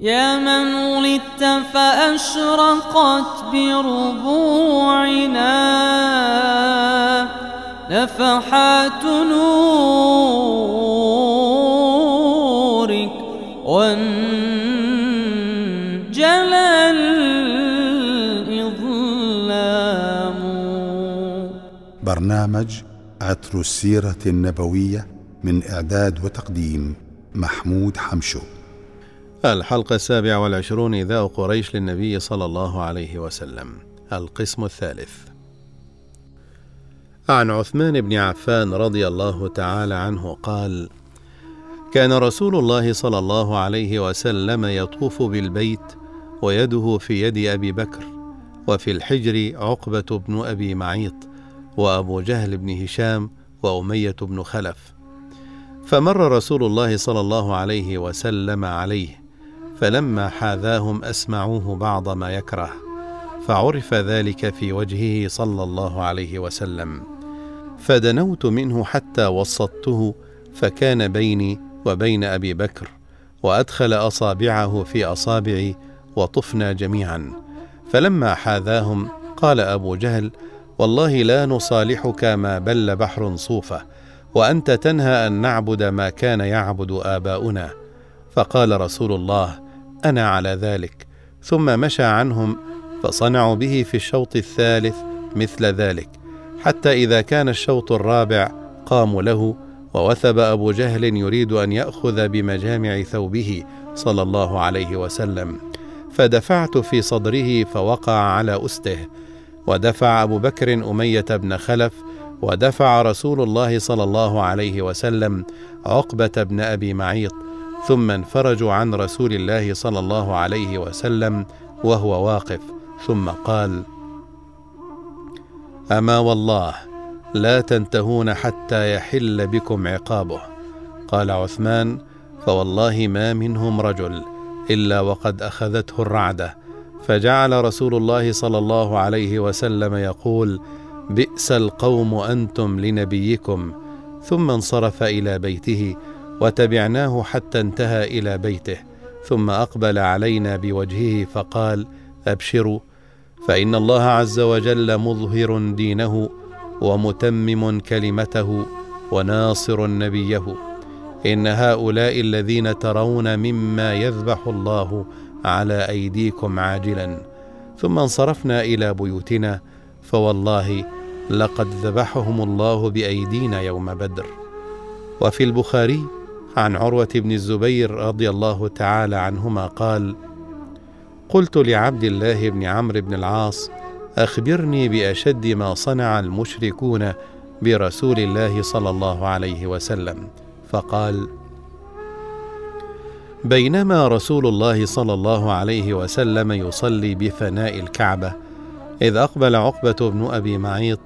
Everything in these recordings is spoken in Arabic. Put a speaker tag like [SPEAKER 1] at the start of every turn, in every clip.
[SPEAKER 1] يا من ولدت فأشرقت بربوعنا. نفحات نورك وانجلى الإظلام.
[SPEAKER 2] برنامج عطر السيرة النبوية من إعداد وتقديم محمود حمشو.
[SPEAKER 3] الحلقة السابعة والعشرون إذاء قريش للنبي صلى الله عليه وسلم. القسم الثالث. عن عثمان بن عفان رضي الله تعالى عنه قال كان رسول الله صلى الله عليه وسلم يطوف بالبيت ويده في يد أبي بكر وفي الحجر عقبة بن أبي معيط وأبو جهل بن هشام وأمية بن خلف. فمر رسول الله صلى الله عليه وسلم عليه فلما حاذاهم أسمعوه بعض ما يكره فعرف ذلك في وجهه صلى الله عليه وسلم. فدنوت منه حتى وسطته فكان بيني وبين أبي بكر وأدخل أصابعه في أصابعي وطفنا جميعا. فلما حاذاهم قال أبو جهل والله لا نصالحك ما بل بحر صوفة وأنت تنهى أن نعبد ما كان يعبد آباؤنا. فقال رسول الله أنا على ذلك. ثم مشى عنهم فصنعوا به في الشوط الثالث مثل ذلك. حتى إذا كان الشوط الرابع قاموا له ووثب أبو جهل يريد أن يأخذ بمجامع ثوبه صلى الله عليه وسلم. فدفعت في صدره فوقع على أسته. ودفع أبو بكر أمية بن خلف ودفع رسول الله صلى الله عليه وسلم عقبة بن أبي معيط. ثم انفرجوا عن رسول الله صلى الله عليه وسلم وهو واقف ثم قال أما والله لا تنتهون حتى يحل بكم عقابه. قال عثمان فوالله ما منهم رجل إلا وقد أخذته الرعدة. فجعل رسول الله صلى الله عليه وسلم يقول بئس القوم أنتم لنبيكم. ثم انصرف إلى بيته وتبعناه حتى انتهى إلى بيته ثم أقبل علينا بوجهه فقال أبشروا فإن الله عز وجل مظهر دينه ومتمم كلمته وناصر نبيه. إن هؤلاء الذين ترون مما يذبح الله على أيديكم عاجلا. ثم انصرفنا إلى بيوتنا فوالله لقد ذبحهم الله بأيدينا يوم بدر. وفي البخاري عن عروة بن الزبير رضي الله تعالى عنهما قال قلت لعبد الله بن عمرو بن العاص أخبرني بأشد ما صنع المشركون برسول الله صلى الله عليه وسلم. فقال بينما رسول الله صلى الله عليه وسلم يصلي بفناء الكعبة إذ أقبل عقبة بن أبي معيط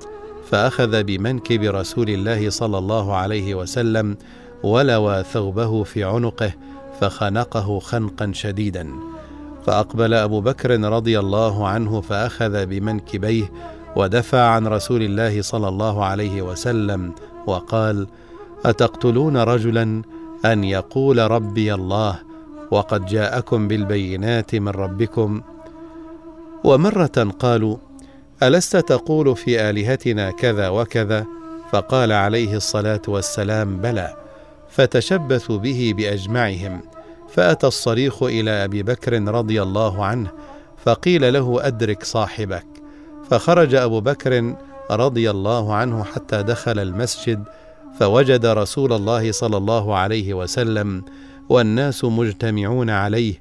[SPEAKER 3] فأخذ بمنكب رسول الله صلى الله عليه وسلم ولوى ثوبه في عنقه فخنقه خنقا شديدا. فأقبل أبو بكر رضي الله عنه فأخذ بمنكبيه ودفع عن رسول الله صلى الله عليه وسلم وقال أتقتلون رجلا أن يقول ربي الله وقد جاءكم بالبينات من ربكم؟ ومرة قالوا ألست تقول في آلهتنا كذا وكذا؟ فقال عليه الصلاة والسلام بلى. فتشبثوا به بأجمعهم. فأتى الصريخ إلى أبي بكر رضي الله عنه فقيل له أدرك صاحبك. فخرج أبو بكر رضي الله عنه حتى دخل المسجد فوجد رسول الله صلى الله عليه وسلم والناس مجتمعون عليه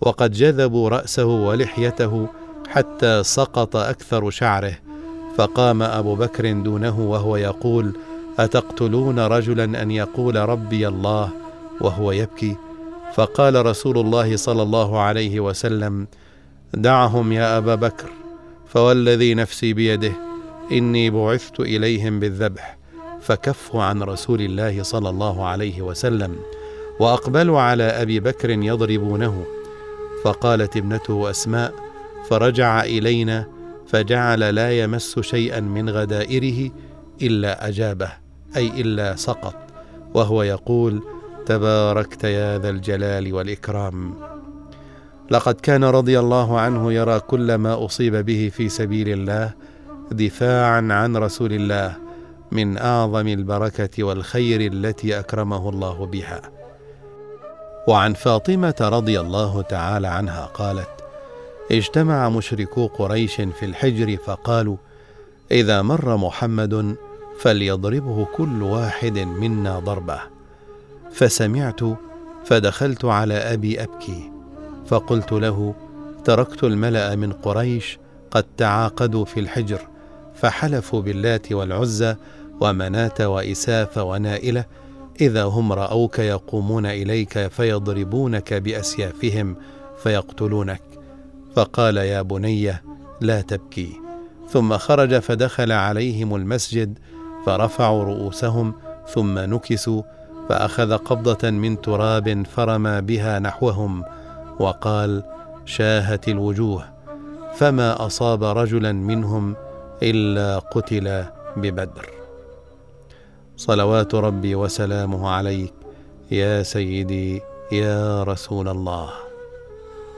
[SPEAKER 3] وقد جذبوا رأسه ولحيته حتى سقط أكثر شعره. فقام أبو بكر دونه وهو يقول أتقتلون رجلا أن يقول ربي الله وهو يبكي؟ فقال رسول الله صلى الله عليه وسلم دعهم يا أبا بكر فوالذي نفسي بيده إني بعثت إليهم بالذبح فكفوا عن رسول الله صلى الله عليه وسلم وأقبلوا على أبي بكر يضربونه. فقالت ابنته أسماء فرجع إلينا فجعل لا يمس شيئا من غدائره إلا أجابه أي إلا سقط وهو يقول تباركت يا ذا الجلال والإكرام. لقد كان رضي الله عنه يرى كل ما أصيب به في سبيل الله دفاعا عن رسول الله من أعظم البركة والخير التي أكرمه الله بها. وعن فاطمة رضي الله تعالى عنها قالت اجتمع مشركو قريش في الحجر فقالوا إذا مر محمد فليضربه كل واحد منا ضربة. فسمعت فدخلت على أبي أبكي فقلت له تركت الملأ من قريش قد تعاقدوا في الحجر فحلفوا باللات والعزى ومناه وإساف ونائلة إذا هم رأوك يقومون إليك فيضربونك بأسيافهم فيقتلونك. فقال يا بني لا تبكي. ثم خرج فدخل عليهم المسجد فرفعوا رؤوسهم ثم نكسوا فأخذ قبضة من تراب فرمى بها نحوهم وقال شاهت الوجوه فما أصاب رجلا منهم إلا قتل ببدر. صلوات ربي وسلامه عليك يا سيدي يا رسول الله.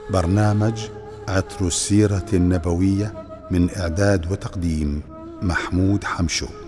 [SPEAKER 2] برنامج عطر السيرة النبوية من إعداد وتقديم محمود حمشو.